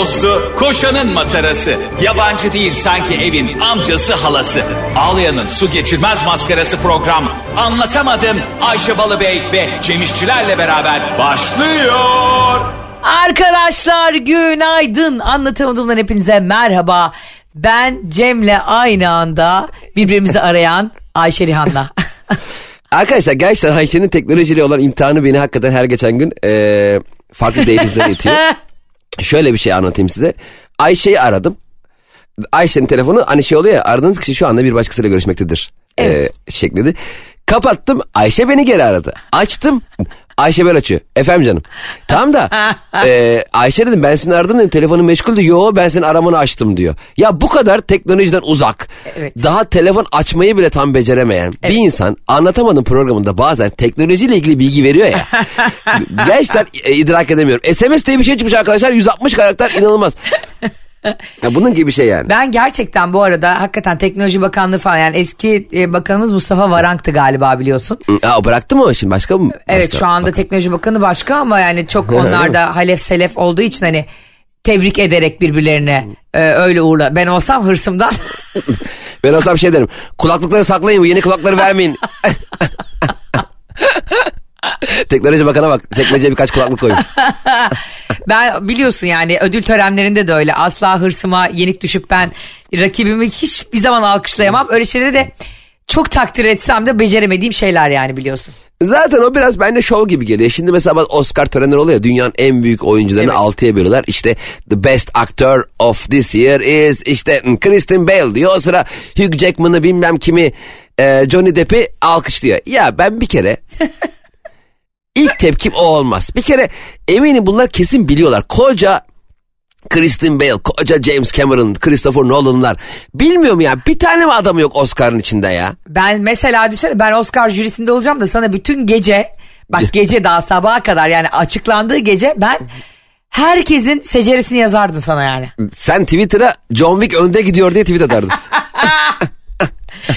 dostu, koşanın matarası. Yabancı değil sanki evin amcası halası. Ağlayan'ın su geçirmez maskarası program. Anlatamadım Ayşe Balıbey ve Cemişçilerle beraber başlıyor. Arkadaşlar günaydın. Anlatamadığımdan hepinize merhaba. Ben Cem'le aynı anda birbirimizi arayan Ayşe Rihanna. Arkadaşlar gerçekten Ayşe'nin teknolojiyle olan imtihanı beni hakikaten her geçen gün eee, farklı denizlere itiyor. Şöyle bir şey anlatayım size. Ayşe'yi aradım. Ayşe'nin telefonu hani şey oluyor ya aradığınız kişi şu anda bir başkasıyla görüşmektedir. Evet. eee, şeklinde. Kapattım Ayşe beni geri aradı. Açtım Ayşe böyle açıyor. Efendim canım. Tamam da eee, Ayşe dedim ben seni aradım dedim telefonun meşguldü. Yo ben senin aramanı açtım diyor. Ya bu kadar teknolojiden uzak. Evet. Daha telefon açmayı bile tam beceremeyen bir insan anlatamadım programında bazen teknolojiyle ilgili bilgi veriyor ya. Gerçekten e, idrak edemiyorum. SMS diye bir şey çıkmış arkadaşlar 160 karakter inanılmaz. Ya bunun gibi bir şey yani. Ben gerçekten bu arada hakikaten Teknoloji Bakanlığı falan yani eski e, bakanımız Mustafa Varank'tı galiba biliyorsun. Aa, bıraktı mı o şimdi başka mı? Evet Başka- şu anda Teknoloji Bakanı başka ama yani çok onlar da halef selef olduğu için hani tebrik ederek birbirlerine e, öyle uğurla. Ben olsam hırsımdan Ben olsam şey derim. Kulaklıkları saklayın yeni kulakları vermeyin. Teknoloji bakana bak. Çekmeceye birkaç kulaklık koyun. ben biliyorsun yani ödül törenlerinde de öyle asla hırsıma yenik düşüp ben rakibimi hiçbir zaman alkışlayamam. Öyle şeyleri de çok takdir etsem de beceremediğim şeyler yani biliyorsun. Zaten o biraz bende şov gibi geliyor. Şimdi mesela Oscar törenleri oluyor ya dünyanın en büyük oyuncularını Evet. altıya bölüyorlar. İşte the best actor of this year is işte Kristen Bale diyor. O sıra Hugh Jackman'ı bilmem kimi e, Johnny Depp'i alkışlıyor. Ya ben bir kere ilk tepkim o olmaz. Bir kere eminim bunlar kesin biliyorlar. Koca Kristen Bale, koca James Cameron, Christopher Nolan'lar. Bilmiyorum ya bir tane mi adamı yok Oscar'ın içinde ya? Ben mesela düşünsene ben Oscar jürisinde olacağım da sana bütün gece bak gece daha sabaha kadar yani açıklandığı gece ben herkesin seceresini yazardım sana yani. Sen Twitter'a John Wick önde gidiyor diye tweet atardın.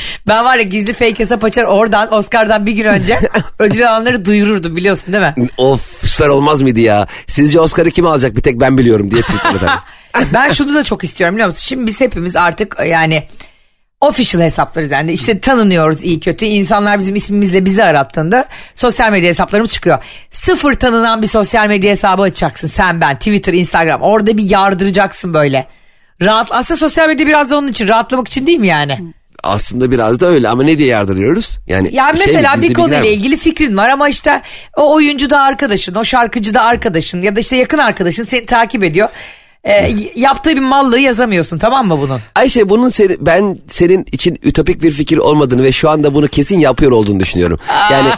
Ben var ya gizli fake hesap açar oradan Oscar'dan bir gün önce ödül alanları duyururdum biliyorsun değil mi? of süper olmaz mıydı ya? Sizce Oscar'ı kim alacak bir tek ben biliyorum diye tweet atardım. Ben şunu da çok istiyorum biliyor musun? Şimdi biz hepimiz artık yani official hesaplarız yani işte tanınıyoruz iyi kötü. İnsanlar bizim ismimizle bizi arattığında sosyal medya hesaplarımız çıkıyor. Sıfır tanınan bir sosyal medya hesabı açacaksın sen ben Twitter Instagram orada bir yardıracaksın böyle. Rahat, aslında sosyal medya biraz da onun için rahatlamak için değil mi yani? Aslında biraz da öyle ama ne diye yardırıyoruz? Yani, Yani şey mi, mesela gizli bir konuyla mi? ilgili fikrin var ama işte o oyuncu da arkadaşın, o şarkıcı da arkadaşın ya da işte yakın arkadaşın seni takip ediyor. Y- yaptığı bir mallığı yazamıyorsun tamam mı bunun? Ayşe bunun seni, ben senin için ütopik bir fikir olmadığını ve şu anda bunu kesin yapıyor olduğunu düşünüyorum. Yani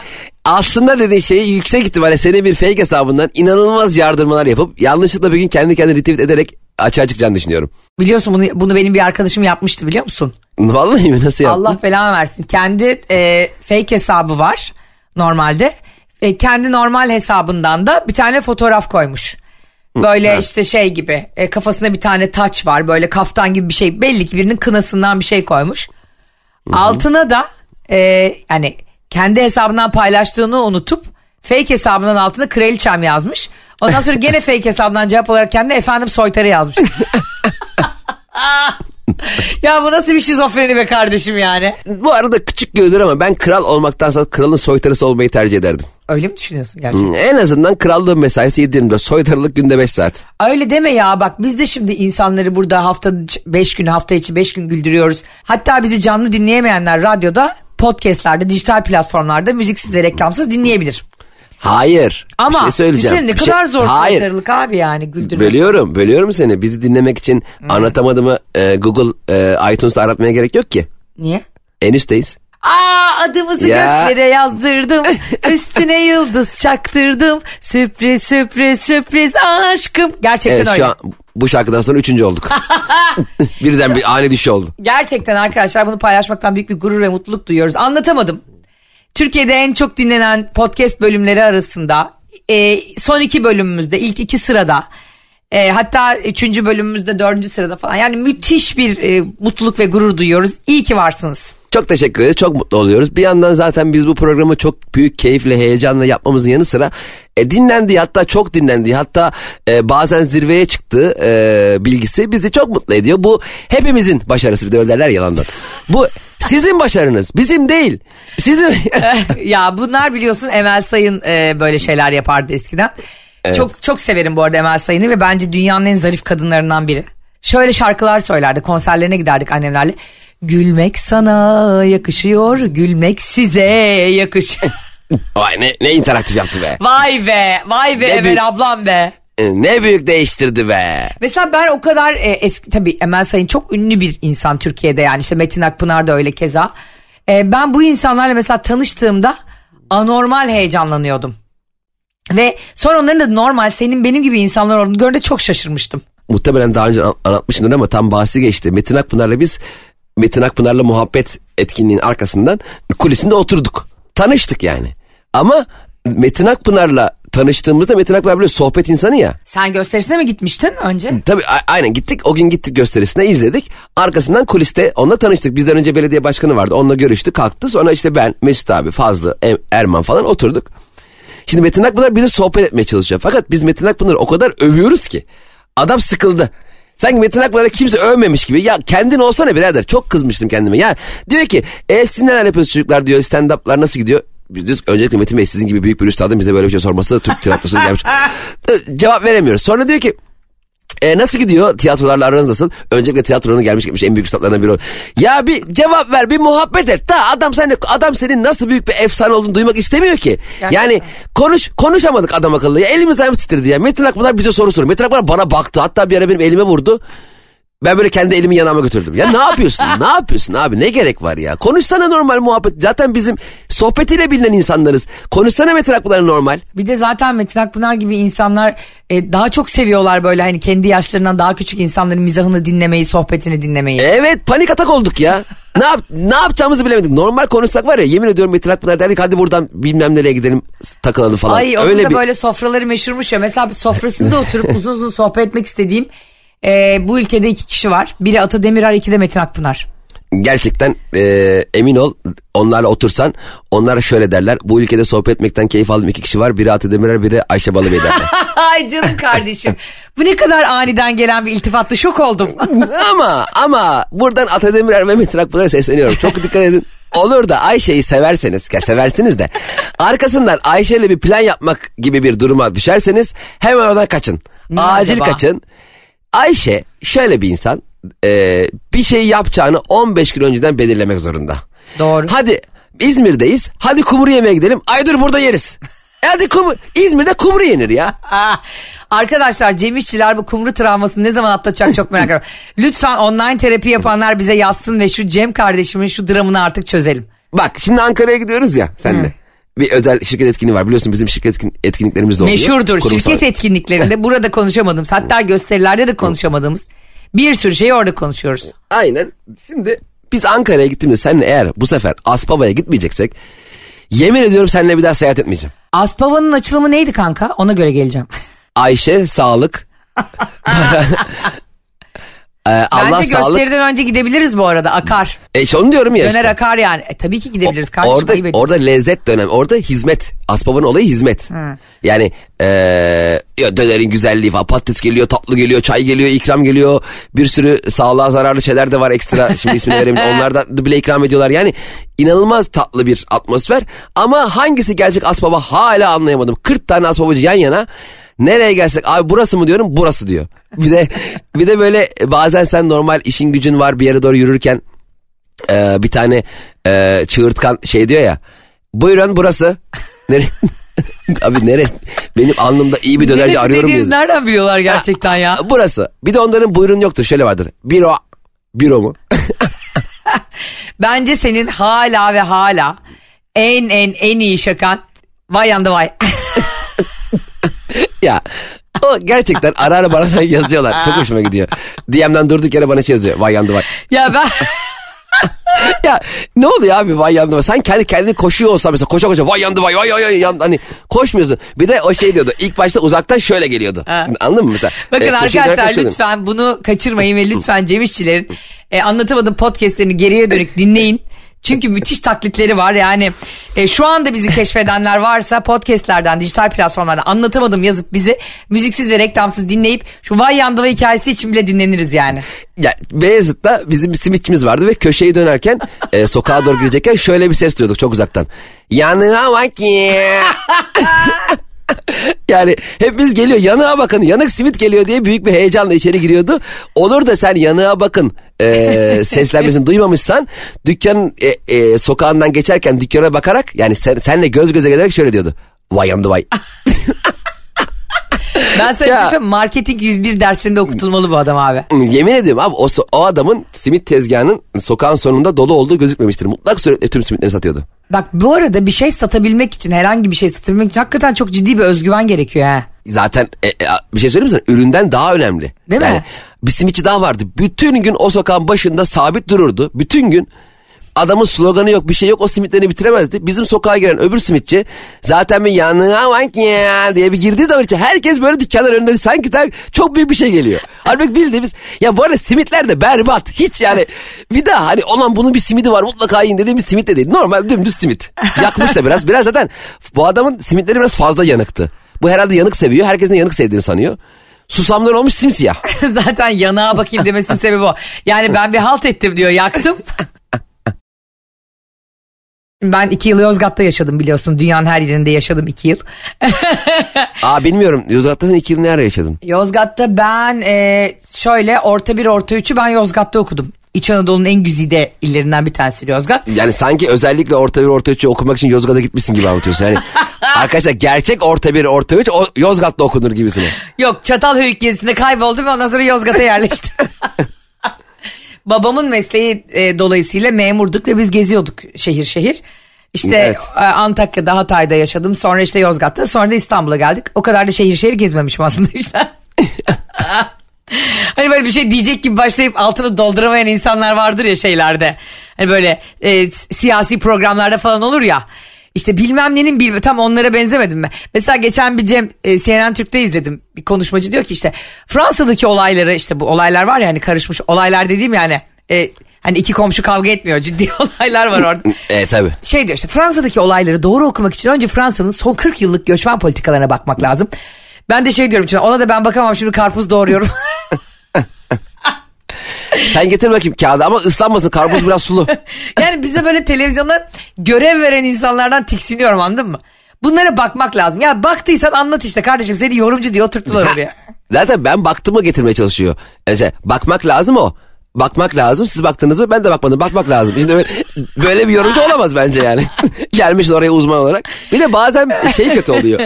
aslında dediğin şeyi yüksek ihtimalle senin bir fake hesabından inanılmaz yardırmalar yapıp yanlışlıkla bir gün kendi kendine retweet ederek açığa çıkacağını düşünüyorum. Biliyorsun bunu bunu benim bir arkadaşım yapmıştı biliyor musun? Vallahi mi nasıl yaptın? Allah belamı versin. Kendi e, fake hesabı var normalde. Ve kendi normal hesabından da bir tane fotoğraf koymuş. Böyle işte şey gibi e, kafasında bir tane taç var böyle kaftan gibi bir şey belli ki birinin kınasından bir şey koymuş. Altına da e, yani kendi hesabından paylaştığını unutup fake hesabının altına kraliçem yazmış. Ondan sonra gene fake hesabından cevap olarak kendi efendim soytarı yazmış. ya bu nasıl bir şizofreni be kardeşim yani. Bu arada küçük görünür ama ben kral olmaktansa kralın soytarısı olmayı tercih ederdim. Öyle mi düşünüyorsun gerçekten? En azından krallığın mesaisi 7-24 soytarılık günde 5 saat. Öyle deme ya bak biz de şimdi insanları burada hafta 5 gün hafta içi 5 gün güldürüyoruz. Hatta bizi canlı dinleyemeyenler radyoda podcastlerde dijital platformlarda müziksiz ve reklamsız dinleyebilir. Hayır. Ama bir şey söyleyeceğim. düşünsene ne şey- kadar zor Hayır. soytarılık abi yani güldürmek. Bölüyorum, bölüyorum seni. Bizi dinlemek için Hmm. anlatamadığımı e, Google e, iTunes'ta aratmaya gerek yok ki. Niye? En üstteyiz. Aa adımızı Ya. göklere yazdırdım. Üstüne yıldız çaktırdım. Sürpriz sürpriz sürpriz aşkım. Gerçekten Evet öyle. şu an bu şarkıdan sonra üçüncü olduk. Birden bir ani düşüş oldu. Gerçekten arkadaşlar bunu paylaşmaktan büyük bir gurur ve mutluluk duyuyoruz. Anlatamadım. Türkiye'de en çok dinlenen podcast bölümleri arasında e, son iki bölümümüzde ilk iki sırada e, hatta üçüncü bölümümüzde dördüncü sırada falan yani müthiş bir e, mutluluk ve gurur duyuyoruz. İyi ki varsınız. Çok teşekkür ederiz. Çok mutlu oluyoruz. Bir yandan zaten biz bu programı çok büyük keyifle, heyecanla yapmamızın yanı sıra e, dinlendiği hatta çok dinlendiği hatta e, bazen zirveye çıktığı e, bilgisi bizi çok mutlu ediyor. Bu hepimizin başarısı bir de öyle derler yalandan. Bu sizin başarınız bizim değil. Sizin ya bunlar biliyorsun Emel Sayın e, böyle şeyler yapardı eskiden. Çok çok severim bu arada Emel Sayın'ı ve bence dünyanın en zarif kadınlarından biri. Şöyle şarkılar söylerdi konserlerine giderdik annemlerle. Gülmek sana yakışıyor, gülmek size yakışıyor. Vay ne, ne interaktif yaptı be. vay be, vay be Ne Emel büyük- ablam be. E, Ne büyük değiştirdi be. Mesela ben o kadar e, eski tabii Emel Sayın çok ünlü bir insan Türkiye'de yani işte Metin Akpınar da öyle keza. E, ben bu insanlarla mesela tanıştığımda anormal heyecanlanıyordum. Ve sonra onların da normal senin benim gibi insanlar olduğunu görünce çok şaşırmıştım. muhtemelen daha önce an- anlatmışsındır ama tam bahsi geçti. Metin Akpınar'la biz Metin Akpınar'la muhabbet etkinliğin arkasından kulisinde oturduk. Tanıştık yani. Ama Metin Akpınar'la tanıştığımızda Metin Akpınar böyle sohbet insanı ya. Sen gösterisine mi gitmiştin önce? Tabii aynen gittik. O gün gittik gösterisine izledik. Arkasından kuliste onunla tanıştık. Bizden önce belediye başkanı vardı. Onunla görüştük kalktı. Sonra işte ben, Mesut abi, Fazlı, Em- Erman falan oturduk. Şimdi Metin Akpınar bize sohbet etmeye çalışıyor. Fakat biz Metin Akpınar'ı o kadar övüyoruz ki. Adam sıkıldı. Sanki Metin Akpınar'ı kimse övmemiş gibi. Ya kendin olsana birader. Çok kızmıştım kendime. Ya diyor ki e, siz neler yapıyorsunuz çocuklar diyor. Stand-up'lar nasıl gidiyor? Biz öncelikle Metin Bey sizin gibi büyük bir üstadın bize böyle bir şey sorması Türk tiyatrosuna gelmiş. Cevap veremiyoruz. Sonra diyor ki e, nasıl gidiyor tiyatrolarla aranız nasıl? Öncelikle tiyatronun gelmiş geçmiş en büyük üstadlarından biri. o. Ya bir cevap ver bir muhabbet et. Da adam senin adam senin nasıl büyük bir efsane olduğunu duymak istemiyor ki. Yani konuş konuşamadık adam akıllı. Ya elimiz ayağımız titredi ya. Metin Akpınar bize soru soruyor. Metin Akpınar bana baktı. Hatta bir ara benim elime vurdu. Ben böyle kendi elimi yanağıma götürdüm. Ya ne yapıyorsun? ne yapıyorsun abi? Ne gerek var ya? Konuşsana normal muhabbet. Zaten bizim sohbetiyle bilinen insanlarız. Konuşsana Metin Akpınar normal. Bir de zaten Metin Akpınar gibi insanlar e, daha çok seviyorlar böyle hani kendi yaşlarından daha küçük insanların mizahını dinlemeyi, sohbetini dinlemeyi. Evet panik atak olduk ya. ne yap ne yapacağımızı bilemedik. Normal konuşsak var ya yemin ediyorum Metin Akpınar derdik hadi buradan bilmem nereye gidelim takılalım falan. Ay onun Öyle da bir böyle sofraları meşhurmuş ya. Mesela bir sofrasında oturup uzun uzun sohbet etmek istediğim e, bu ülkede iki kişi var. Biri Ata Demirer, iki de Metin Akpınar. gerçekten e, emin ol onlarla otursan onlara şöyle derler. Bu ülkede sohbet etmekten keyif aldığım iki kişi var. Biri Atı Demirer biri Ayşe Balıbey derler. Ay canım kardeşim. bu ne kadar aniden gelen bir iltifattı. Şok oldum. ama ama buradan Ata Demirer ve Metin Akpınar'a sesleniyorum. Çok dikkat edin. Olur da Ayşe'yi severseniz, ya seversiniz de arkasından Ayşe'yle bir plan yapmak gibi bir duruma düşerseniz hemen oradan kaçın. Niye Acil acaba? kaçın. Ayşe şöyle bir insan e, bir şey yapacağını 15 gün önceden belirlemek zorunda. Doğru. Hadi İzmir'deyiz hadi kumru yemeye gidelim. Ay dur burada yeriz. E hadi kum, İzmir'de kumru yenir ya. Ah, Arkadaşlar Cem İşçiler bu kumru travmasını ne zaman atlatacak çok merak ediyorum. Lütfen online terapi yapanlar bize yazsın ve şu Cem kardeşimin şu dramını artık çözelim. Bak şimdi Ankara'ya gidiyoruz ya senle. Bir özel şirket etkinliği var. Biliyorsun bizim şirket etkin- etkinliklerimiz de oluyor. Meşhurdur. Kurumsal. Şirket etkinliklerinde burada konuşamadığımız hatta gösterilerde de konuşamadığımız bir sürü şeyi orada konuşuyoruz. Aynen. Şimdi biz Ankara'ya gittiğimizde seninle eğer bu sefer Aspava'ya gitmeyeceksek yemin ediyorum seninle bir daha seyahat etmeyeceğim. Aspava'nın açılımı neydi kanka? Ona göre geleceğim. Ayşe sağlık. Ee, Allah Bence sağlık. gösteriden önce gidebiliriz bu arada. Akar. E işte onu diyorum ya Döner işte. akar yani. E, tabii ki gidebiliriz kardeşim. Orada, ayıp orada lezzet dönem. Orada hizmet. Aspava'nın olayı hizmet. Yani ee, ya dönerin güzelliği falan. Patates geliyor, tatlı geliyor, çay geliyor, ikram geliyor. Bir sürü sağlığa zararlı şeyler de var ekstra. Şimdi ismini veremeyeyim. Onlardan da bile ikram ediyorlar. Yani inanılmaz tatlı bir atmosfer. Ama hangisi gerçek Aspava hala anlayamadım. 40 tane Aspavacı yan yana. Nereye gelsek abi burası mı diyorum burası diyor. Bir de bir de böyle bazen sen normal işin gücün var bir yere doğru yürürken e, bir tane e, çığırtkan şey diyor ya. Buyurun burası. Nere Abi nere? Benim alnımda iyi bir dönerci Neresi arıyorum diyor. Nereden biliyorlar gerçekten ya? Burası. Bir de onların buyurun yoktur. Şöyle vardır. Biro. Biro mu? Bence senin hala ve hala en en en iyi şakan vay yandı vay. ya o gerçekten ara ara bana yazıyorlar. Çok hoşuma gidiyor. DM'den durduk yere bana şey yazıyor. Vay yandı vay. ya ben ya ne oluyor abi vay yandı vay. Sen kendi kendine koşuyor olsan mesela koşa koşa vay yandı vay vay vay yandı. Hani koşmuyorsun. Bir de o şey diyordu. İlk başta uzaktan şöyle geliyordu. Ha. Anladın mı mesela? bakın E, arkadaşlar lütfen bunu kaçırmayın ve lütfen Cem İşçilerin e, anlatamadım podcastlerini geriye dönük dinleyin. Çünkü müthiş taklitleri var yani e, şu anda bizi keşfedenler varsa podcastlerden dijital platformlardan anlatamadım yazıp bizi müziksiz ve reklamsız dinleyip şu Vay Yandıva hikayesi için bile dinleniriz yani. Ya Beyazıt'ta bizim bir simitçimiz vardı ve köşeyi dönerken e, sokağa doğru girecekken şöyle bir ses duyuyorduk çok uzaktan. Yanına bak ya. yani hepimiz geliyor yanığa bakın yanık simit geliyor diye büyük bir heyecanla içeri giriyordu. Olur da sen yanığa bakın e, seslenmesini duymamışsan dükkanın e, e, sokağından geçerken dükkana bakarak yani sen, senle göz göze gelerek şöyle diyordu. Vay yandı vay. Ben sana Ya. şey söyleyeyim mi? marketing 101 dersinde okutulmalı bu adam abi. Yemin ediyorum abi o, o adamın simit tezgahının sokağın sonunda dolu olduğu gözükmemiştir. Mutlak suretle tüm simitleri satıyordu. Bak bu arada bir şey satabilmek için herhangi bir şey satabilmek için hakikaten çok ciddi bir özgüven gerekiyor ha. Zaten e, e, bir şey söyleyeyim mi sana? Üründen daha önemli. Değil mi? yani, Bir simitçi daha vardı. Bütün gün o sokağın başında sabit dururdu. Bütün gün adamın sloganı yok bir şey yok o simitlerini bitiremezdi. Bizim sokağa giren öbür simitçi zaten bir yanına bak ya diye bir girdiği zaman içeri herkes böyle dükkanlar önünde sanki ter, çok büyük bir şey geliyor. Halbuki bildiğimiz ya bu arada simitler de berbat hiç yani bir daha hani olan bunun bir simidi var mutlaka yiyin dediğimiz simit de değil. Normal dümdüz simit. Yakmış da biraz biraz zaten bu adamın simitleri biraz fazla yanıktı. Bu herhalde yanık seviyor herkesin de yanık sevdiğini sanıyor. Susamdan olmuş simsiyah. Zaten yanığa bakayım demesinin sebebi o. Yani ben bir halt ettim diyor yaktım. Ben iki yıl Yozgat'ta yaşadım biliyorsun. Dünyanın her yerinde yaşadım iki yıl. Aa bilmiyorum Yozgat'ta sen iki yıl nerede yaşadın? Yozgat'ta ben e, şöyle orta bir orta üçü ben Yozgat'ta okudum. İç Anadolu'nun en güzide illerinden bir tanesi Yozgat. Yani sanki özellikle orta bir orta üçü okumak için Yozgat'a gitmişsin gibi anlatıyorsun. Yani arkadaşlar gerçek orta bir orta üç o Yozgat'ta okunur gibisine. Yok Çatalhöyük gezisinde kayboldum ve ondan sonra Yozgat'a yerleştim. Babamın mesleği e, dolayısıyla memurduk ve biz geziyorduk şehir şehir. İşte Evet. e, Antakya'da, Hatay'da yaşadım. Sonra işte Yozgat'ta, sonra da İstanbul'a geldik. O kadar da şehir şehir gezmemişim aslında işte. hani böyle bir şey diyecek gibi başlayıp altını dolduramayan insanlar vardır ya şeylerde. Hani böyle e, siyasi programlarda falan olur ya. İşte bilmem nenin bilmem tam onlara benzemedim ben. Mesela geçen bir Cem e, CNN Türk'te izledim. Bir konuşmacı diyor ki işte Fransa'daki olayları işte bu olaylar var ya hani karışmış olaylar dediğim yani e, hani iki komşu kavga etmiyor ciddi olaylar var orada. E tabi. Şey diyor işte Fransa'daki olayları doğru okumak için önce Fransa'nın son 40 yıllık göçmen politikalarına bakmak lazım. Ben de şey diyorum ona da ben bakamam şimdi karpuz doğruyorum. Sen getir bakayım kağıdı ama ıslanmasın karpuz biraz sulu. yani bize böyle televizyonda görev veren insanlardan tiksiniyorum anladın mı? Bunlara bakmak lazım. Ya baktıysan anlat işte kardeşim seni yorumcu diye oturttular oraya. Zaten ben baktığımı getirmeye çalışıyor. Mesela bakmak lazım o. Bakmak lazım. Siz baktınız mı? Ben de bakmadım. Bakmak lazım. Şimdi böyle, böyle bir yorumcu olamaz bence yani. Gelmiş oraya uzman olarak. Bir de bazen şey kötü oluyor.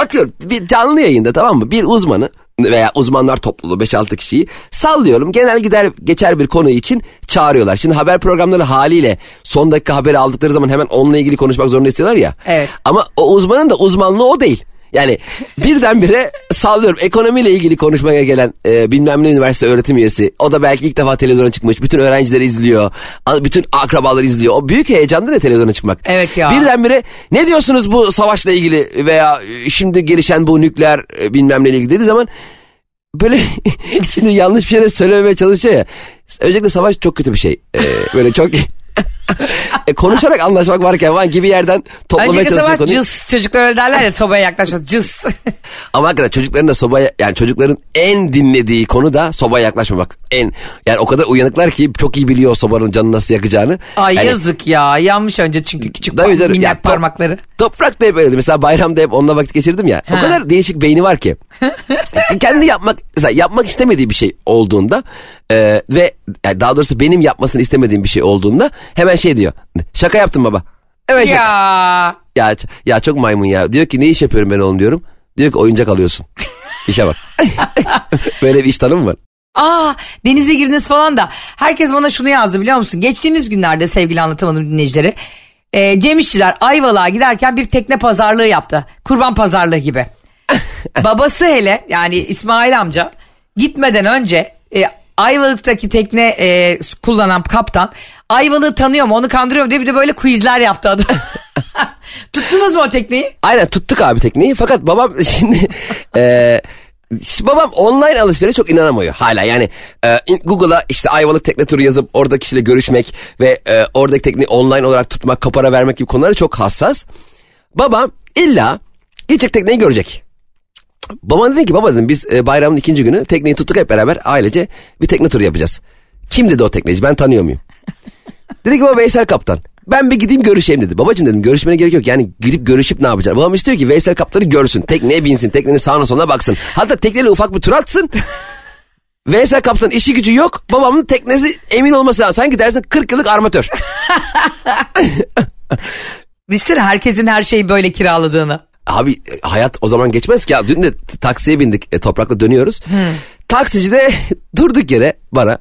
Bakıyorum bir canlı yayında tamam mı? Bir uzmanı veya uzmanlar topluluğu 5-6 kişiyi sallıyorum. Genel gider geçer bir konu için çağırıyorlar. Şimdi haber programları haliyle son dakika haberi aldıkları zaman hemen onunla ilgili konuşmak zorunda istiyorlar ya. Evet. Ama o uzmanın da uzmanlığı o değil. Yani birdenbire sallıyorum ekonomiyle ilgili konuşmaya gelen e, bilmem ne üniversite öğretim üyesi. O da belki ilk defa televizyona çıkmış. Bütün öğrenciler izliyor. Bütün akrabalar izliyor. O büyük heyecandır ya televizyona çıkmak. Evet ya. Birdenbire ne diyorsunuz bu savaşla ilgili veya e, şimdi gelişen bu nükleer e, bilmem neyle ilgili dediği zaman böyle şimdi yanlış bir şeyler söylememeye çalışıyor ya. Öncelikle savaş çok kötü bir şey. E, böyle çok e, konuşarak anlaşmak varken var gibi yerden toplamaya Önceki sabah konuyu. cız çocuklar öyle derler ya sobaya yaklaşma cız. Ama hakikaten çocukların da sobaya yani çocukların en dinlediği konu da sobaya yaklaşmamak. En yani o kadar uyanıklar ki çok iyi biliyor sobanın canını nasıl yakacağını. Ay Yani yazık ya yanmış önce çünkü küçük par- canım. minnak Ya parmakları. Toprak da hep öyle. Mesela bayramda hep onunla vakit geçirdim ya. Ha. O kadar değişik beyni var ki. Kendi yapmak mesela yapmak istemediği bir şey olduğunda e, ve yani daha doğrusu benim yapmasını istemediğim bir şey olduğunda hemen şey diyor. Şaka yaptım baba. Evet şaka. Ya. Ya, ya çok maymun ya. Diyor ki ne iş yapıyorum ben oğlum diyorum. Diyor ki oyuncak alıyorsun. İşe bak. Böyle bir iş tanımı var. Aa denize girdiniz falan da herkes bana şunu yazdı biliyor musun? Geçtiğimiz günlerde sevgili anlatamadım dinleyicileri. E, Cem İşçiler Ayvalık'a giderken bir tekne pazarlığı yaptı. Kurban pazarlığı gibi. Babası hele yani İsmail amca gitmeden önce e, Ayvalık'taki tekne e, kullanan kaptan Ayvalık'ı tanıyor mu onu kandırıyor mu diye bir de böyle quizler yaptı adam. Tuttunuz mu o tekneyi? Aynen tuttuk abi tekneyi fakat babam şimdi e, babam online alışverişe çok inanamıyor hala yani e, Google'a işte Ayvalık tekne turu yazıp orada kişiyle görüşmek ve e, oradaki tekneyi online olarak tutmak kapara vermek gibi konulara çok hassas. Babam illa gidecek tekneyi görecek. Babam dedi ki baba dedim biz e, bayramın ikinci günü tekneyi tuttuk hep beraber ailece bir tekne turu yapacağız. Kim dedi o tekneci ben tanıyor muyum? dedi ki baba Veysel Kaptan. Ben bir gideyim görüşeyim dedi. Babacım dedim görüşmene gerek yok. Yani gidip görüşüp ne yapacaksın? Babam istiyor ki Veysel Kaptan'ı görsün. Tekneye binsin. Teknenin sağına soluna baksın. Hatta tekneyle ufak bir tur atsın. Veysel Kaptan işi gücü yok. Babamın teknesi emin olması lazım. Sanki dersin 40 yıllık armatör. Düşünsene herkesin her şeyi böyle kiraladığını. Abi e, hayat o zaman geçmez ki ya. Dün de taksiye bindik e, toprakla dönüyoruz. Taksici de durduk yere bana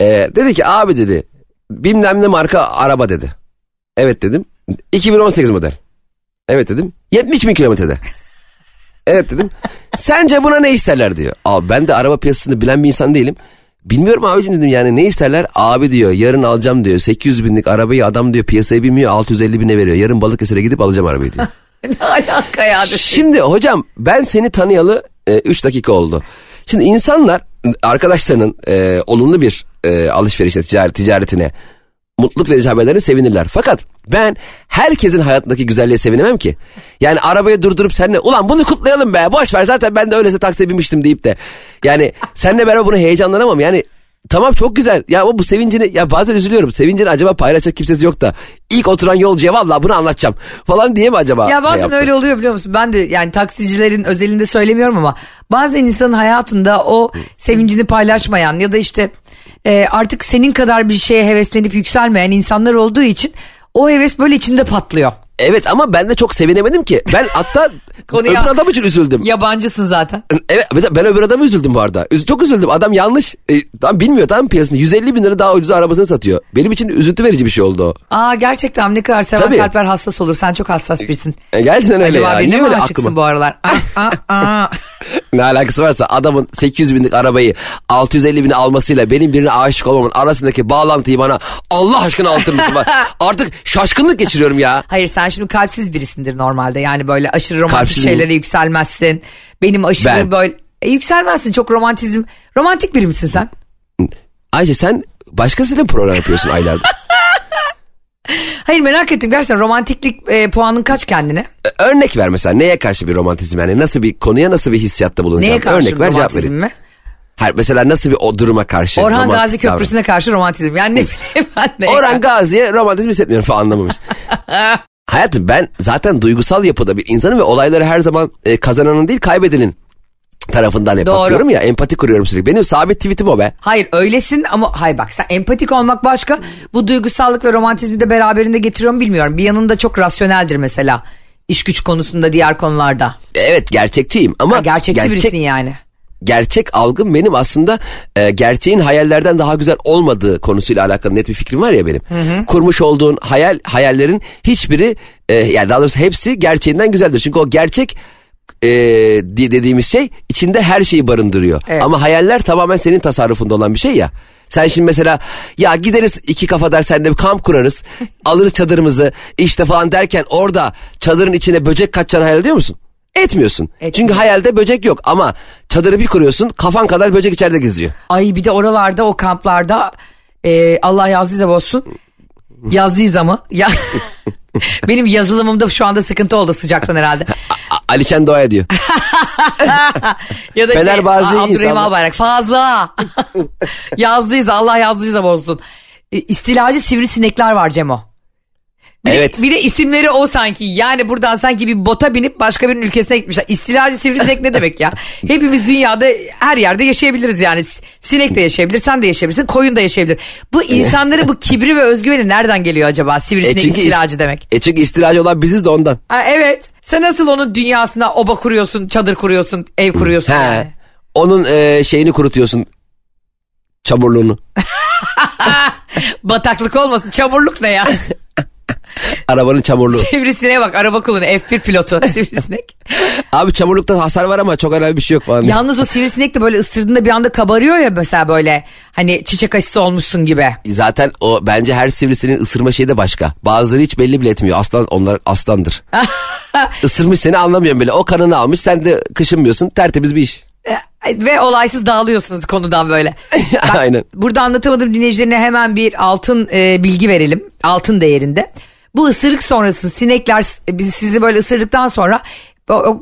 e, dedi ki abi dedi bilmem ne marka araba dedi. Evet dedim. 2018 model. Evet dedim. 70 bin kilometrede. Evet dedim. Sence buna ne isterler diyor. Abi ben de araba piyasasını bilen bir insan değilim. Bilmiyorum abicim dedim yani ne isterler? Abi diyor yarın alacağım diyor. 800 binlik arabayı adam diyor piyasaya binmiyor 650 bine veriyor. Yarın Balıkesir'e gidip alacağım arabayı diyor. ne alaka ya? Şimdi hocam ben seni tanıyalı 3 dakika oldu. Şimdi insanlar arkadaşlarının e, olumlu bir e, alışverişe, ticaret, ticaretine mutluluk verici haberlerine sevinirler. Fakat ben herkesin hayatındaki güzelliğe sevinemem ki. Yani arabayı durdurup seninle ulan bunu kutlayalım be boş ver zaten ben de öylese taksiye binmiştim deyip de. Yani seninle beraber bunu heyecanlanamam. Yani tamam çok güzel ya ama bu sevincini ya bazen üzülüyorum. Sevincini acaba paylaşacak kimsesi yok da ilk oturan yolcuya valla bunu anlatacağım falan diye mi acaba? Ya şey bazen yaptı? öyle oluyor biliyor musun? Ben de yani taksicilerin özelinde söylemiyorum ama bazen insanın hayatında o sevincini paylaşmayan ya da işte e, artık senin kadar bir şeye heveslenip yükselmeyen insanlar olduğu için o heves böyle içinde patlıyor. Evet ama ben de çok sevinemedim ki. Ben hatta Konuya- öbür adam için üzüldüm. Yabancısın zaten. Evet ben öbür adamı üzüldüm bu arada. Çok üzüldüm. Adam yanlış. E, tam bilmiyor tam piyasasını. 150 bin lira daha ucuz arabasını satıyor. Benim için üzüntü verici bir şey oldu o. Aa gerçekten ne kadar seven Tabii. kalpler hassas olur. Sen çok hassas birisin. E, gerçekten öyle Acaba ya. mi öyle aklıma? bu aralar? Aa, aa, aa. Ne alakası varsa adamın 800 binlik arabayı 650 bine almasıyla benim birine aşık olmamın arasındaki bağlantıyı bana Allah aşkına anlatır mısın? Artık şaşkınlık geçiriyorum ya. Hayır sen şimdi kalpsiz birisindir normalde. Yani böyle aşırı romantik Kalpsiz mi? şeylere yükselmezsin. Benim aşırı Ben. böyle... E, yükselmezsin çok romantizm. Romantik biri misin sen? Ayşe sen başkasıyla program yapıyorsun aylardır? Hayır merak ettim gerçekten romantiklik e, puanın kaç kendine? Örnek ver mesela neye karşı bir romantizm yani nasıl bir konuya nasıl bir hissiyatta bulunacağım? Neye karşı Örnek ver cevap romantizm vereyim. mi? Hayır, mesela nasıl bir o duruma karşı? Orhan romantik Gazi davran- Köprüsü'ne karşı romantizm. Yani ne bileyim ben de. Orhan Gazi'ye romantizm hissetmiyorum falan anlamamış. Hayatım ben zaten duygusal yapıda bir insanım ve olayları her zaman e, kazananın değil kaybedenin tarafından hep Doğru. bakıyorum ya empati kuruyorum sürekli. Benim sabit tweetim o be. Hayır öylesin ama hayır bak sen empatik olmak başka. Bu duygusallık ve romantizmi de beraberinde getiriyor mu bilmiyorum. Bir yanında çok rasyoneldir mesela. İş güç konusunda diğer konularda. Evet gerçekçiyim ama Ha, gerçekçi gerçek, birisin yani. gerçek algım benim aslında e, gerçeğin hayallerden daha güzel olmadığı konusuyla alakalı net bir fikrim var ya benim. Kurmuş olduğun hayal hayallerin hiçbiri e, yani daha doğrusu hepsi gerçeğinden güzeldir. Çünkü o gerçek e, diye dediğimiz şey içinde her şeyi barındırıyor. Evet. Ama hayaller tamamen senin tasarrufunda olan bir şey ya. Sen şimdi mesela ya gideriz iki kafadar senle bir kamp kurarız. alırız çadırımızı işte falan derken orada çadırın içine böcek kaçacağını hayal ediyor musun? Etmiyorsun. Etmiyorum. Çünkü hayalde böcek yok ama çadırı bir kuruyorsun kafan kadar böcek içeride geziyor. Ay bir de oralarda o kamplarda e, Allah yazdıysa bozsun. Yazdıysa mı? Ya, benim yazılımımda şu anda sıkıntı oldu sıcaktan herhalde. A- Alişen Doğa'ya diyor. Ya da şey Fenerbahçe Abdurrahim insanlar- Albayrak fazla. yazdıysa Allah yazdıysa bozsun. E, İstilacı sivrisinekler var Cemo. Bir Evet. bir de isimleri o sanki. Yani buradan sanki bir bota binip başka birinin ülkesine gitmişler. İstilacı sivrisinek ne demek ya? Hepimiz dünyada her yerde yaşayabiliriz yani. Sinek de yaşayabilir, sen de yaşayabilirsin, koyun da yaşayabilir. Bu insanların bu kibri ve özgüveni nereden geliyor acaba? Sivrisinek is- istilacı demek. E çünkü istilacı olan biziz de ondan. Ha, evet. Sen nasıl onun dünyasına oba kuruyorsun, çadır kuruyorsun, ev kuruyorsun He. yani. Onun e, şeyini kurutuyorsun. Çamurluğunu. Bataklık olmasın. Çamurluk ne ya? Arabanın çamurluğu. Sivrisineğe bak araba kullanıyor. F1 pilotu sivrisinek. Abi çamurlukta hasar var ama çok önemli bir şey yok falan. Yalnız o sivrisinek de böyle ısırdığında bir anda kabarıyor ya mesela böyle. Hani çiçek aşısı olmuşsun gibi. Zaten o bence her sivrisinin ısırma şeyi de başka. Bazıları hiç belli bile etmiyor. Aslan onlar aslandır. Isırmış seni anlamıyorum bile. O kanını almış sen de kışınmıyorsun. Tertemiz bir iş. Ve olaysız dağılıyorsunuz konudan böyle. Bak, Aynen. Burada anlatamadığım dinleyicilerine hemen bir altın e, bilgi verelim. Altın değerinde. Bu ısırık sonrası sinekler biz- sizi böyle ısırdıktan sonra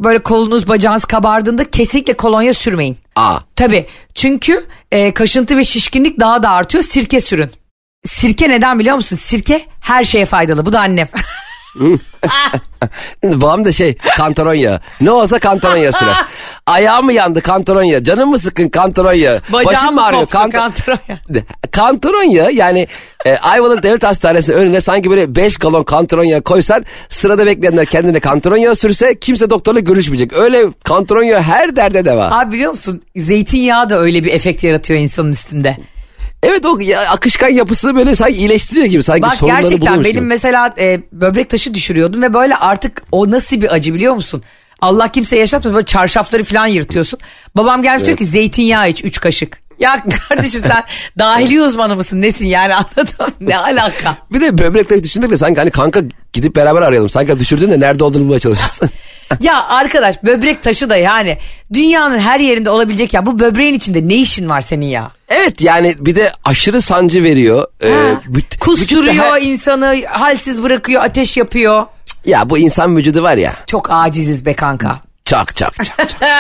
böyle kolunuz bacağınız kabardığında kesinlikle kolonya sürmeyin. Aa. Tabii çünkü e, kaşıntı ve şişkinlik daha da artıyor sirke sürün. Sirke neden biliyor musun? Sirke her şeye faydalı. Bu da annem. Babam da şey kantaron yağı. Ne olsa kantaron yağı sürer. Ayağım mı yandı kantaron yağı. Canım mı sıkkın kantaron yağı. Bacağım Başım mı ağrıyor koptu kanta- kantaron yağı. Kantaron yağı yani e, Ayvalık Devlet Hastanesi önüne sanki böyle 5 galon kantaron yağı koysan sırada bekleyenler kendine kantaron yağı sürse kimse doktorla görüşmeyecek. Öyle kantaron yağı her derde deva. Abi biliyor musun zeytinyağı da öyle bir efekt yaratıyor insanın üstünde. Evet o ya, akışkan yapısı böyle sanki iyileştiriyor gibi. Sanki Bak sorunları gerçekten benim gibi. mesela e, böbrek taşı düşürüyordum ve böyle artık o nasıl bir acı biliyor musun? Allah kimse yaşatmıyor böyle çarşafları falan yırtıyorsun. Babam gelmiş diyor ki zeytinyağı iç 3 kaşık. Ya kardeşim sen dahili uzmanı mısın nesin yani anladın mı? Ne alaka? Bir de böbrekleri düşünmekle sanki hani kanka gidip beraber arayalım. Sanki düşürdün de nerede olduğunu bulmaya çalışırsın. Ya arkadaş böbrek taşı da yani dünyanın her yerinde olabilecek ya bu böbreğin içinde ne işin var senin ya? evet yani bir de aşırı sancı veriyor. Ee, Ha, büt- Kusturuyor her- insanı halsiz bırakıyor ateş yapıyor. Ya bu insan vücudu var ya. Çok aciziz be kanka. Çok çok çok. çok.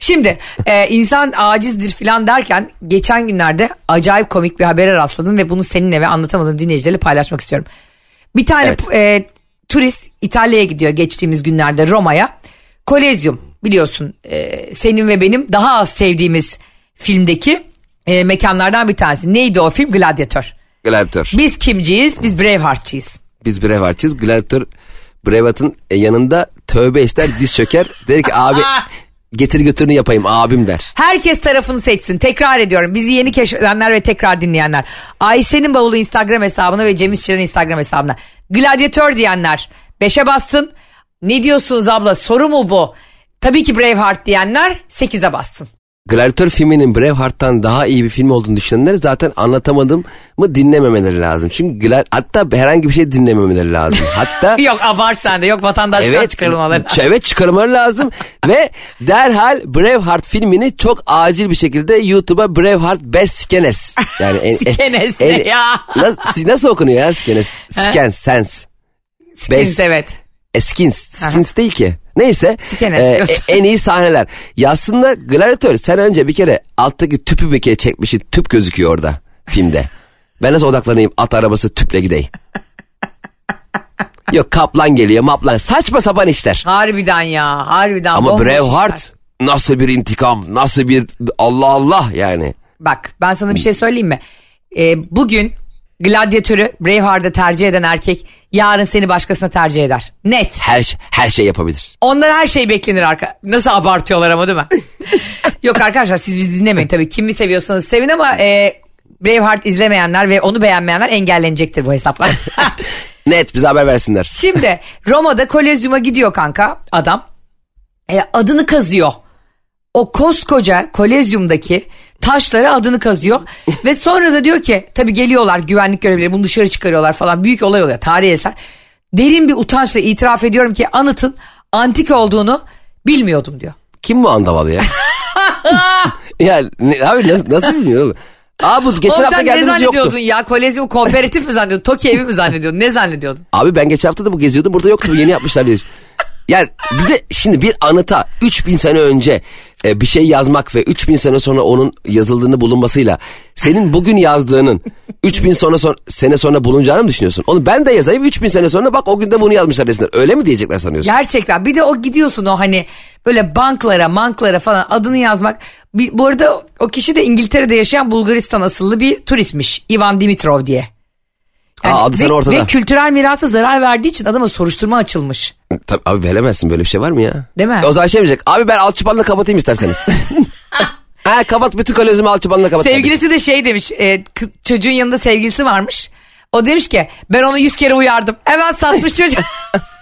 Şimdi e, insan acizdir falan derken geçen günlerde acayip komik bir habere rastladım ve bunu seninle ve anlatamadığım dinleyicilerle paylaşmak istiyorum. Bir tane Evet. e, turist İtalya'ya gidiyor geçtiğimiz günlerde Roma'ya. Kolezyum biliyorsun e, senin ve benim daha az sevdiğimiz filmdeki e, mekanlardan bir tanesi. Neydi o film? Gladiator. Gladiator. Biz kimciyiz? Biz Braveheart'çıyız. Biz Braveheart'çıyız. Gladiator Braveheart'ın yanında tövbe ister diz çöker. Der ki abi getir götürünü yapayım abim der. Herkes tarafını seçsin. Tekrar ediyorum. Bizi yeni keşfedenler ve tekrar dinleyenler. Ayşe'nin bavulu Instagram hesabına ve Cem İşçilerin Instagram hesabına. Gladyatör diyenler. Beşe bastın. Ne diyorsunuz abla? Soru mu bu? Tabii ki Braveheart diyenler 8'e bassın. Gladiator filminin Braveheart'tan daha iyi bir film olduğunu düşünenler zaten anlatamadım mı dinlememeleri lazım. Çünkü Gla- hatta herhangi bir şey dinlememeleri lazım. Hatta Yok abart sen de. Yok vatandaşlıktan çıkarılmaları. ç- Evet çıkarmaları lazım ve derhal Braveheart filmini çok acil bir şekilde YouTube'a Braveheart Best Skenes. Yani en, Skenes ne ya? Nasıl, nasıl okunuyor ya Skenes? Skens, Sense. Skins evet. E, skins. Skins değil ki. Neyse. E, diyorsun. e, en iyi sahneler. Yazsınlar Gladiator sen önce bir kere alttaki tüpü bir kere çekmişsin. Tüp gözüküyor orada filmde. Ben nasıl odaklanayım at arabası tüple gideyim. Yok kaplan geliyor maplan. Saçma sapan işler. Harbiden ya. Harbiden. Ama bomboş işler. Braveheart nasıl bir intikam nasıl bir Allah Allah yani. Bak ben sana bir şey söyleyeyim mi? Ee, bugün gladyatörü Braveheart'ı tercih eden erkek yarın seni başkasına tercih eder. Net. Her, her şey yapabilir. Ondan her şey beklenir arka. Nasıl abartıyorlar ama değil mi? Yok arkadaşlar siz bizi dinlemeyin tabii. Kimi seviyorsanız sevin ama e, Braveheart izlemeyenler ve onu beğenmeyenler engellenecektir bu hesaplar. Net bize haber versinler. Şimdi Roma'da Kolezyum'a gidiyor kanka adam. E, adını kazıyor. O koskoca Kolezyum'daki taşlara adını kazıyor. ve sonra da diyor ki tabii geliyorlar güvenlik görevlileri bunu dışarı çıkarıyorlar falan. Büyük olay oluyor tarihi eser. Derin bir utançla itiraf ediyorum ki anıtın antik olduğunu bilmiyordum diyor. Kim bu andaval ya? ya ne, abi nasıl, nasıl bilmiyor oğlum? Aa bu geçen Oğlum hafta sen ne zannediyordun yoktu. ya? Kolezyum kooperatif mi zannediyordun? Toki evi mi zannediyordun? Ne zannediyordun? Abi ben geçen hafta da bu geziyordum burada yoktu bu yeni yapmışlar diye. Yani bir de şimdi bir anıta 3000 sene önce e, bir şey yazmak ve 3000 sene sonra onun yazıldığını bulunmasıyla senin bugün yazdığının 3000 sonra, son, sene sonra bulunacağını mı düşünüyorsun? Onu ben de yazayım 3000 sene sonra bak o gün de bunu yazmışlar desinler. Öyle mi diyecekler sanıyorsun? Gerçekten bir de o gidiyorsun o hani böyle banklara manklara falan adını yazmak. Bir, bu arada o kişi de İngiltere'de yaşayan Bulgaristan asıllı bir turistmiş. Ivan Dimitrov diye. Aa, adı ve, ortada. ve kültürel mirasa zarar verdiği için adama soruşturma açılmış. Tabii, abi veremezsin böyle bir şey var mı ya? Değil mi? O zaman şey diyecek? Abi ben alçıpanla kapatayım isterseniz. ha kapat bütün kolezyumu alçıpanla kapat. kardeşim. Sevgilisi de şey demiş e, çocuğun yanında sevgilisi varmış. O demiş ki ben onu yüz kere uyardım. Hemen satmış çocuk.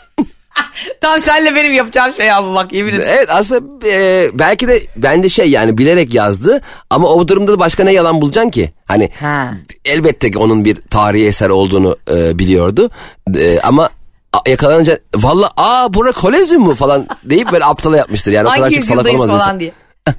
Tam senle benim yapacağım şey ya bu bak yemin ederim. Evet aslında e, belki de bence şey yani bilerek yazdı ama o durumda da başka ne yalan bulacaksın ki? Hani Ha. elbette ki onun bir tarihi eser olduğunu e, biliyordu E, ama yakalanınca valla aa bura kolezyum mu falan deyip böyle aptala yapmıştır yani o kadar Hangi çok salak olmaz falan insan. diye.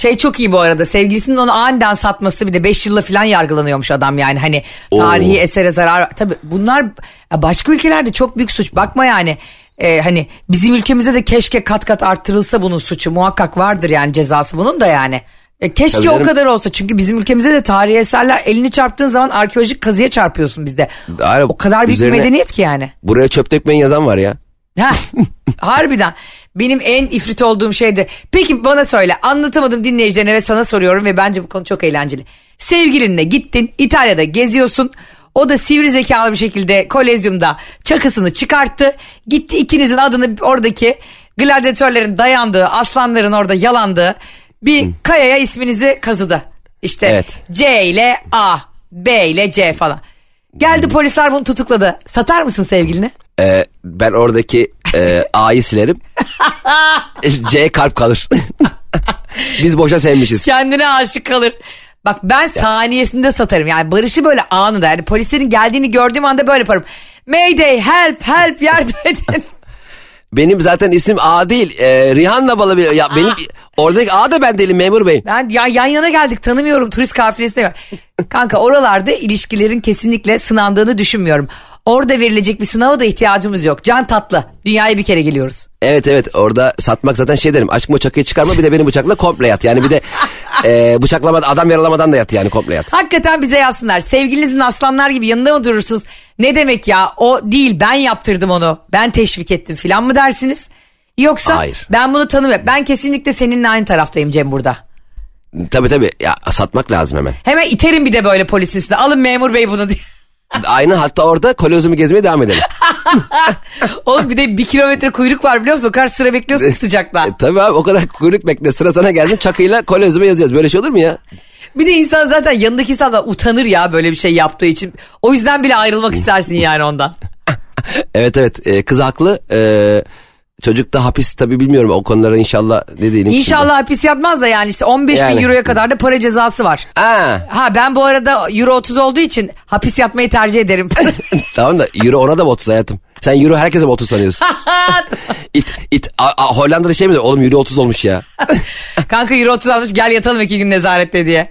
Şey çok iyi bu arada sevgilisinin onu aniden satması bir de 5 yılla falan yargılanıyormuş adam yani hani tarihi Oo. esere zarar. Tabii bunlar başka ülkelerde çok büyük suç bakma yani e, hani bizim ülkemizde de keşke kat kat arttırılsa bunun suçu muhakkak vardır yani cezası bunun da yani. E, keşke Tabii o kadar olsa çünkü bizim ülkemizde de tarihi eserler elini çarptığın zaman arkeolojik kazıya çarpıyorsun bizde. Aynen, o kadar büyük üzerine- bir medeniyet ki yani. Buraya çöp dökmeyin yazan var ya. Ha, harbiden. Benim en ifrit olduğum şeydi. Peki bana söyle anlatamadım dinleyicilerine ve sana soruyorum ve bence bu konu çok eğlenceli. Sevgilinle gittin İtalya'da geziyorsun. O da sivri zekalı bir şekilde kolezyumda çakısını çıkarttı. Gitti ikinizin adını oradaki gladyatörlerin dayandığı, aslanların orada yalandığı bir kayaya isminizi kazıdı. İşte Evet. C ile A, B ile C falan. Geldi polisler bunu tutukladı. Satar mısın sevgilini? Ee, ben oradaki e, A'yı silerim. C kalp kalır. Biz boşa sevmişiz. kendine aşık kalır. Bak ben saniyesinde satarım. Yani Barış'ı böyle anında yani polislerin geldiğini gördüğüm anda böyle yaparım. Mayday help help yardım edin. Benim zaten isim A değil. E, Rihanna balı bir. Ya benim oradaki A da ben değilim memur bey. Ben ya yan yana geldik tanımıyorum turist kafilesine. Kanka oralarda ilişkilerin kesinlikle sınandığını düşünmüyorum. Orada verilecek bir sınava da ihtiyacımız yok. Can tatlı. Dünyaya bir kere geliyoruz. Evet evet orada satmak zaten şey derim. Aşkım çakıyı çıkarma bir de beni bıçakla komple yat. Yani bir de e, bıçaklamadan adam yaralamadan da yat yani komple yat. Hakikaten bize yazsınlar. Sevgilinizin aslanlar gibi yanında mı durursunuz? Ne demek ya o değil ben yaptırdım onu. Ben teşvik ettim filan mı dersiniz? Yoksa Hayır. ben bunu tanımıyorum. Ben kesinlikle seninle aynı taraftayım Cem burada. Tabii tabii ya satmak lazım hemen. Hemen iterim bir de böyle polisin üstüne. Alın memur bey bunu diye. Aynı hatta orada kolyozumu gezmeye devam edelim. Oğlum bir de bir kilometre kuyruk var biliyor musun? O kadar sıra bekliyorsun sıcakta. E, tabii abi o kadar kuyruk bekle sıra sana gelsin çakıyla kolyozumu yazacağız. Böyle şey olur mu ya? Bir de insan zaten yanındaki insan da utanır ya böyle bir şey yaptığı için. O yüzden bile ayrılmak istersin yani ondan. Evet evet e, kız haklı. E, çocuk da hapis tabii bilmiyorum o konulara inşallah ne diyelim. İnşallah hapis yatmaz da yani işte 15 bin Yani. euroya kadar da para cezası var. Ha, Ha ben bu arada euro 30 olduğu için hapis yatmayı tercih ederim. tamam da euro ona da mı 30 hayatım? Sen euro herkese mi 30 sanıyorsun? it, it, a, a, Hollanda'da şey mi diyor? Oğlum euro 30 olmuş ya. Kanka euro 30 almış gel yatalım iki gün nezarette diye.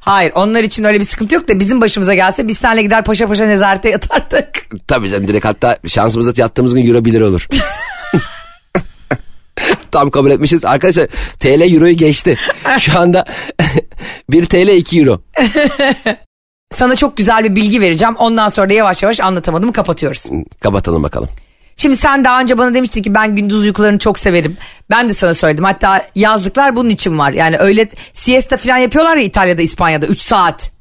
Hayır onlar için öyle bir sıkıntı yok da bizim başımıza gelse biz seninle gider paşa paşa nezarete yatardık. Tabii canım direkt hatta şansımızda yattığımız gün euro 1 lira olur. Tam kabul etmişiz. Arkadaşlar TL euroyu geçti. Şu anda 1 TL 2 euro. Sana çok güzel bir bilgi vereceğim. Ondan sonra da yavaş yavaş anlatamadım kapatıyoruz. Kapatalım bakalım. Şimdi sen daha önce bana demiştin ki ben gündüz uykularını çok severim. Ben de sana söyledim. Hatta yazlıklar bunun için var. Yani öyle siesta falan yapıyorlar ya İtalya'da İspanya'da 3 saat.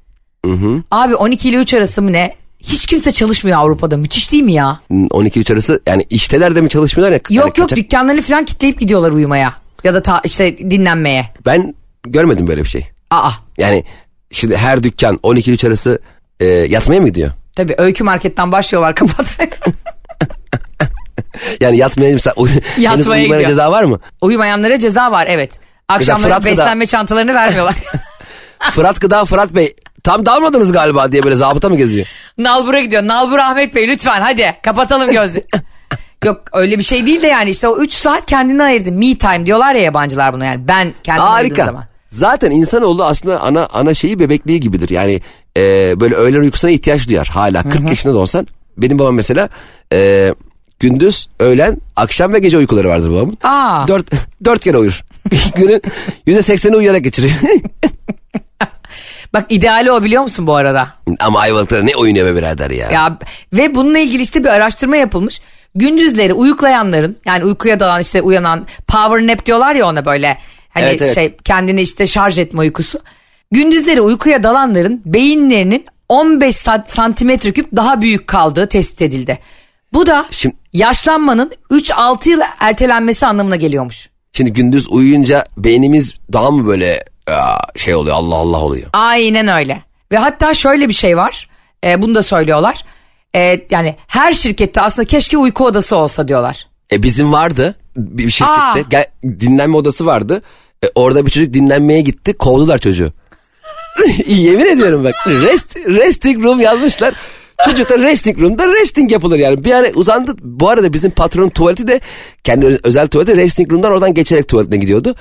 Abi 12 ile 3 arası mı ne? Hiç kimse çalışmıyor Avrupa'da. Müthiş değil mi ya? 12 3 arası yani işteler de mi çalışmıyorlar ya? Yani Yok yok kaçak- dükkanlarını falan kitleyip gidiyorlar uyumaya. Ya da ta, işte dinlenmeye. Ben görmedim böyle bir şey. Aa Yani şimdi her dükkan 12 3 arası e, yatmaya mı gidiyor? tabii öykü marketten başlıyorlar kapatmaya. Yani yatmaya mesela uy- Yatmaya gidiyor. ceza var mı? Uyumayanlara ceza var evet. Akşamları beslenme çantalarını vermiyorlar. Fırat Gıda Fırat Bey tam dalmadınız galiba diye böyle zabıta mı geziyor? Nalbur'a gidiyor. Nalbur Ahmet Bey lütfen hadi kapatalım gözü. Yok öyle bir şey değil de yani işte o 3 saat kendine ayırdın. Me time diyorlar ya yabancılar buna yani. Ben kendime ayırdığım zaman. Zaten insanoğlu aslında ana ana şeyi bebekliği gibidir. Yani e, böyle öğlen uykusuna ihtiyaç duyar hala. 40 yaşında da olsan. Benim babam mesela e, gündüz, öğlen, akşam ve gece uykuları vardır babamın. Aa. Dört, dört kere uyur. Günün yüzde sekseni uyuyarak geçiriyor. Bak ideali o biliyor musun bu arada? Ama Ayvalıklar ne oynuyor be birader ya. Ya ve bununla ilgili işte bir araştırma yapılmış. Gündüzleri uyuklayanların yani uykuya dalan işte uyanan power nap diyorlar ya ona böyle. Hani Evet, evet. şey kendini işte şarj etme uykusu. Gündüzleri uykuya dalanların beyinlerinin 15 sa- santimetre küp daha büyük kaldığı tespit edildi. Bu da Şimdi- yaşlanmanın 3-6 yıl ertelenmesi anlamına geliyormuş. Şimdi gündüz uyuyunca beynimiz daha mı böyle şey oluyor Allah Allah oluyor. Aynen öyle. Ve hatta şöyle bir şey var. E, bunu da söylüyorlar. E, yani her şirkette aslında keşke uyku odası olsa diyorlar. E bizim vardı bir şirkette Aa. gel, dinlenme odası vardı. E, orada bir çocuk dinlenmeye gitti kovdular çocuğu. Yemin ediyorum bak rest, resting room yazmışlar. Çocuk da resting room'da resting yapılır yani. Bir ara uzandı. Bu arada bizim patronun tuvaleti de kendi özel tuvaleti resting room'dan oradan geçerek tuvaletine gidiyordu.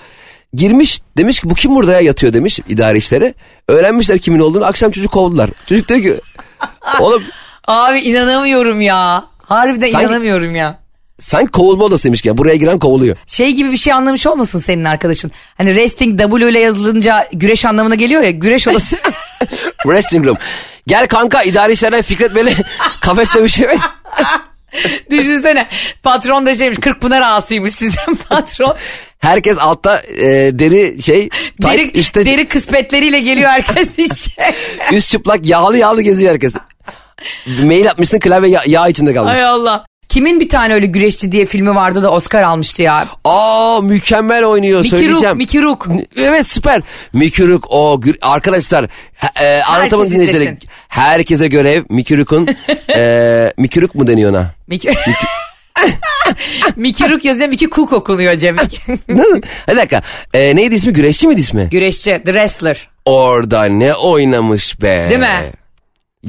Girmiş demiş ki bu kim burada ya yatıyor demiş idare işleri. Öğrenmişler kimin olduğunu akşam çocuk kovdular. Çocuk diyor ki oğlum Abi inanamıyorum ya. Harbiden Sanki- inanamıyorum ya. sanki kovulma odasıymış ya buraya giren kovuluyor. Şey gibi bir şey anlamış olmasın senin arkadaşın. Hani wrestling W ile yazılınca güreş anlamına geliyor ya güreş odası. Wrestling room. Gel kanka idare işlerden Fikret Bey'le kafeste bir şey? Düşünsene patron da şeymiş Kırkpınar ağasıymış sizin patron. Herkes altta e, deri şey tight, Deri, üstte deri kısmetleriyle geliyor herkes işe. üst çıplak yağlı yağlı geziyor herkes. Mail atmışsın klavye yağ, yağ içinde kalmış. Ay Allah. Kimin bir tane öyle güreşçi diye filmi vardı da Oscar almıştı ya. Aa mükemmel oynuyor Mickey söyleyeceğim. Mickey Rook. Evet süper. Mickey Rook o arkadaşlar e, anlatamın dinleyicileri herkese görev Mickey Rook'un e, Mickey Rook mu deniyor ona? Mickey... Mickey Rook yazıyor Mickey Cook okunuyor Cem. Bir dakika e, neydi ismi güreşçi miydi ismi? Güreşçi, The Wrestler. Orada ne oynamış be. Değil mi?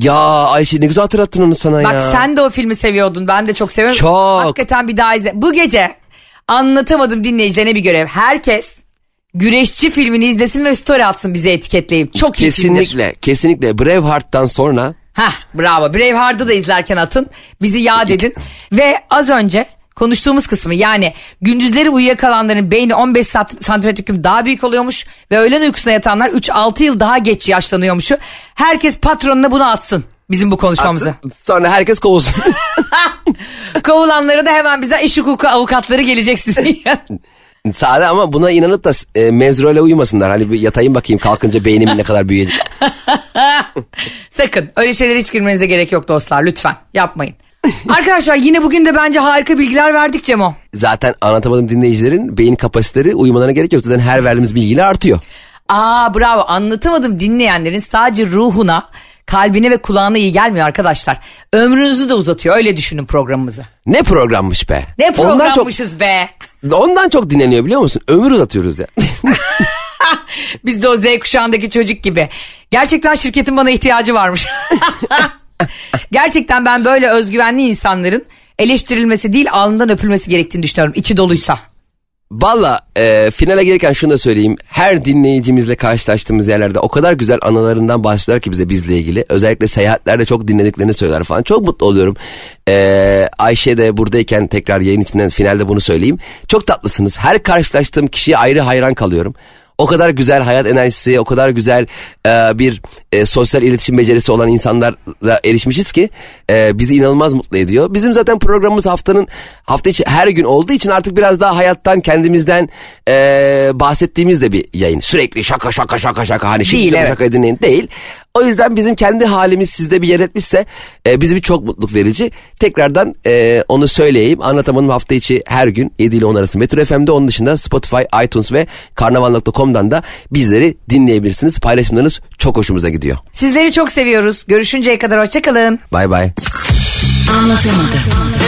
Ya Ayşe ne güzel hatırlattın onu sana ya. Bak sen de o filmi seviyordun. Ben de çok seviyorum. Çok. Hakikaten bir daha izle. Bu gece anlatamadım dinleyicilerine bir görev. Herkes güreşçi filmini izlesin ve story atsın bize etiketleyip. Çok iyi filmdir. Kesinlikle kesinlikle Braveheart'tan sonra Hah bravo. Braveheart'ı da izlerken atın. Bizi yad edin. Ve az önce konuştuğumuz kısmı yani gündüzleri uyuyakalanların beyni 15 sat- santimetre küp daha büyük oluyormuş ve öğlen uykusuna yatanlar 3-6 yıl daha geç yaşlanıyormuşu. Herkes patronuna bunu atsın bizim bu konuşmamızı. sonra herkes kovulsun. Kovulanlara da hemen bize iş hukuku avukatları gelecek sizin Sade ama buna inanıp da e, mezrole uyumasınlar. Hani bir yatayım bakayım kalkınca beynim ne kadar büyüyecek. Sakın öyle şeylere hiç girmenize gerek yok dostlar lütfen yapmayın. Arkadaşlar yine bugün de bence harika bilgiler verdik Cemo. Zaten anlatamadım dinleyicilerin beyin kapasiteleri uyumalarına gerek yok. Zaten her verdiğimiz bilgiyle artıyor. Aa bravo anlatamadım dinleyenlerin sadece ruhuna, kalbine ve kulağına iyi gelmiyor arkadaşlar. Ömrünüzü de uzatıyor öyle düşünün programımızı. Ne programmış be. Ne Ondan çok, programmışız be. ondan çok dinleniyor biliyor musun? Ömür uzatıyoruz ya. Biz de o Z kuşağındaki çocuk gibi. Gerçekten şirketin bana ihtiyacı varmış. Gerçekten ben böyle özgüvenli insanların eleştirilmesi değil alnından öpülmesi gerektiğini düşünüyorum. İçi doluysa. Valla e, finale gelirken şunu da söyleyeyim. Her dinleyicimizle karşılaştığımız yerlerde o kadar güzel anılarından bahsediyorlar ki bize bizle ilgili. Özellikle seyahatlerde çok dinlediklerini söyler falan. Çok mutlu oluyorum. E, Ayşe de buradayken tekrar yayın içinden finalde bunu söyleyeyim. Çok tatlısınız. Her karşılaştığım kişiye ayrı hayran kalıyorum. O kadar güzel hayat enerjisi, o kadar güzel e, bir e, sosyal iletişim becerisi olan insanlara erişmişiz ki e, bizi inanılmaz mutlu ediyor. Bizim zaten programımız haftanın hafta içi her gün olduğu için artık biraz daha hayattan kendimizden e, bahsettiğimiz de bir yayın. Sürekli şaka şaka şaka şaka hani şimdi Değil, evet. şakayı dinleyin değil. O yüzden bizim kendi halimiz sizde bir yer etmişse e, bizi bir çok mutluluk verici. Tekrardan e, onu söyleyeyim. Anlatamanım hafta içi her gün 7 ile 10 arası Metro FM'de. Onun dışında Spotify, iTunes ve karnaval.com'dan da bizleri dinleyebilirsiniz. Paylaşımlarınız çok hoşumuza gidiyor. Sizleri çok seviyoruz. Görüşünceye kadar hoşçakalın. Bay bay. Anlatamadım.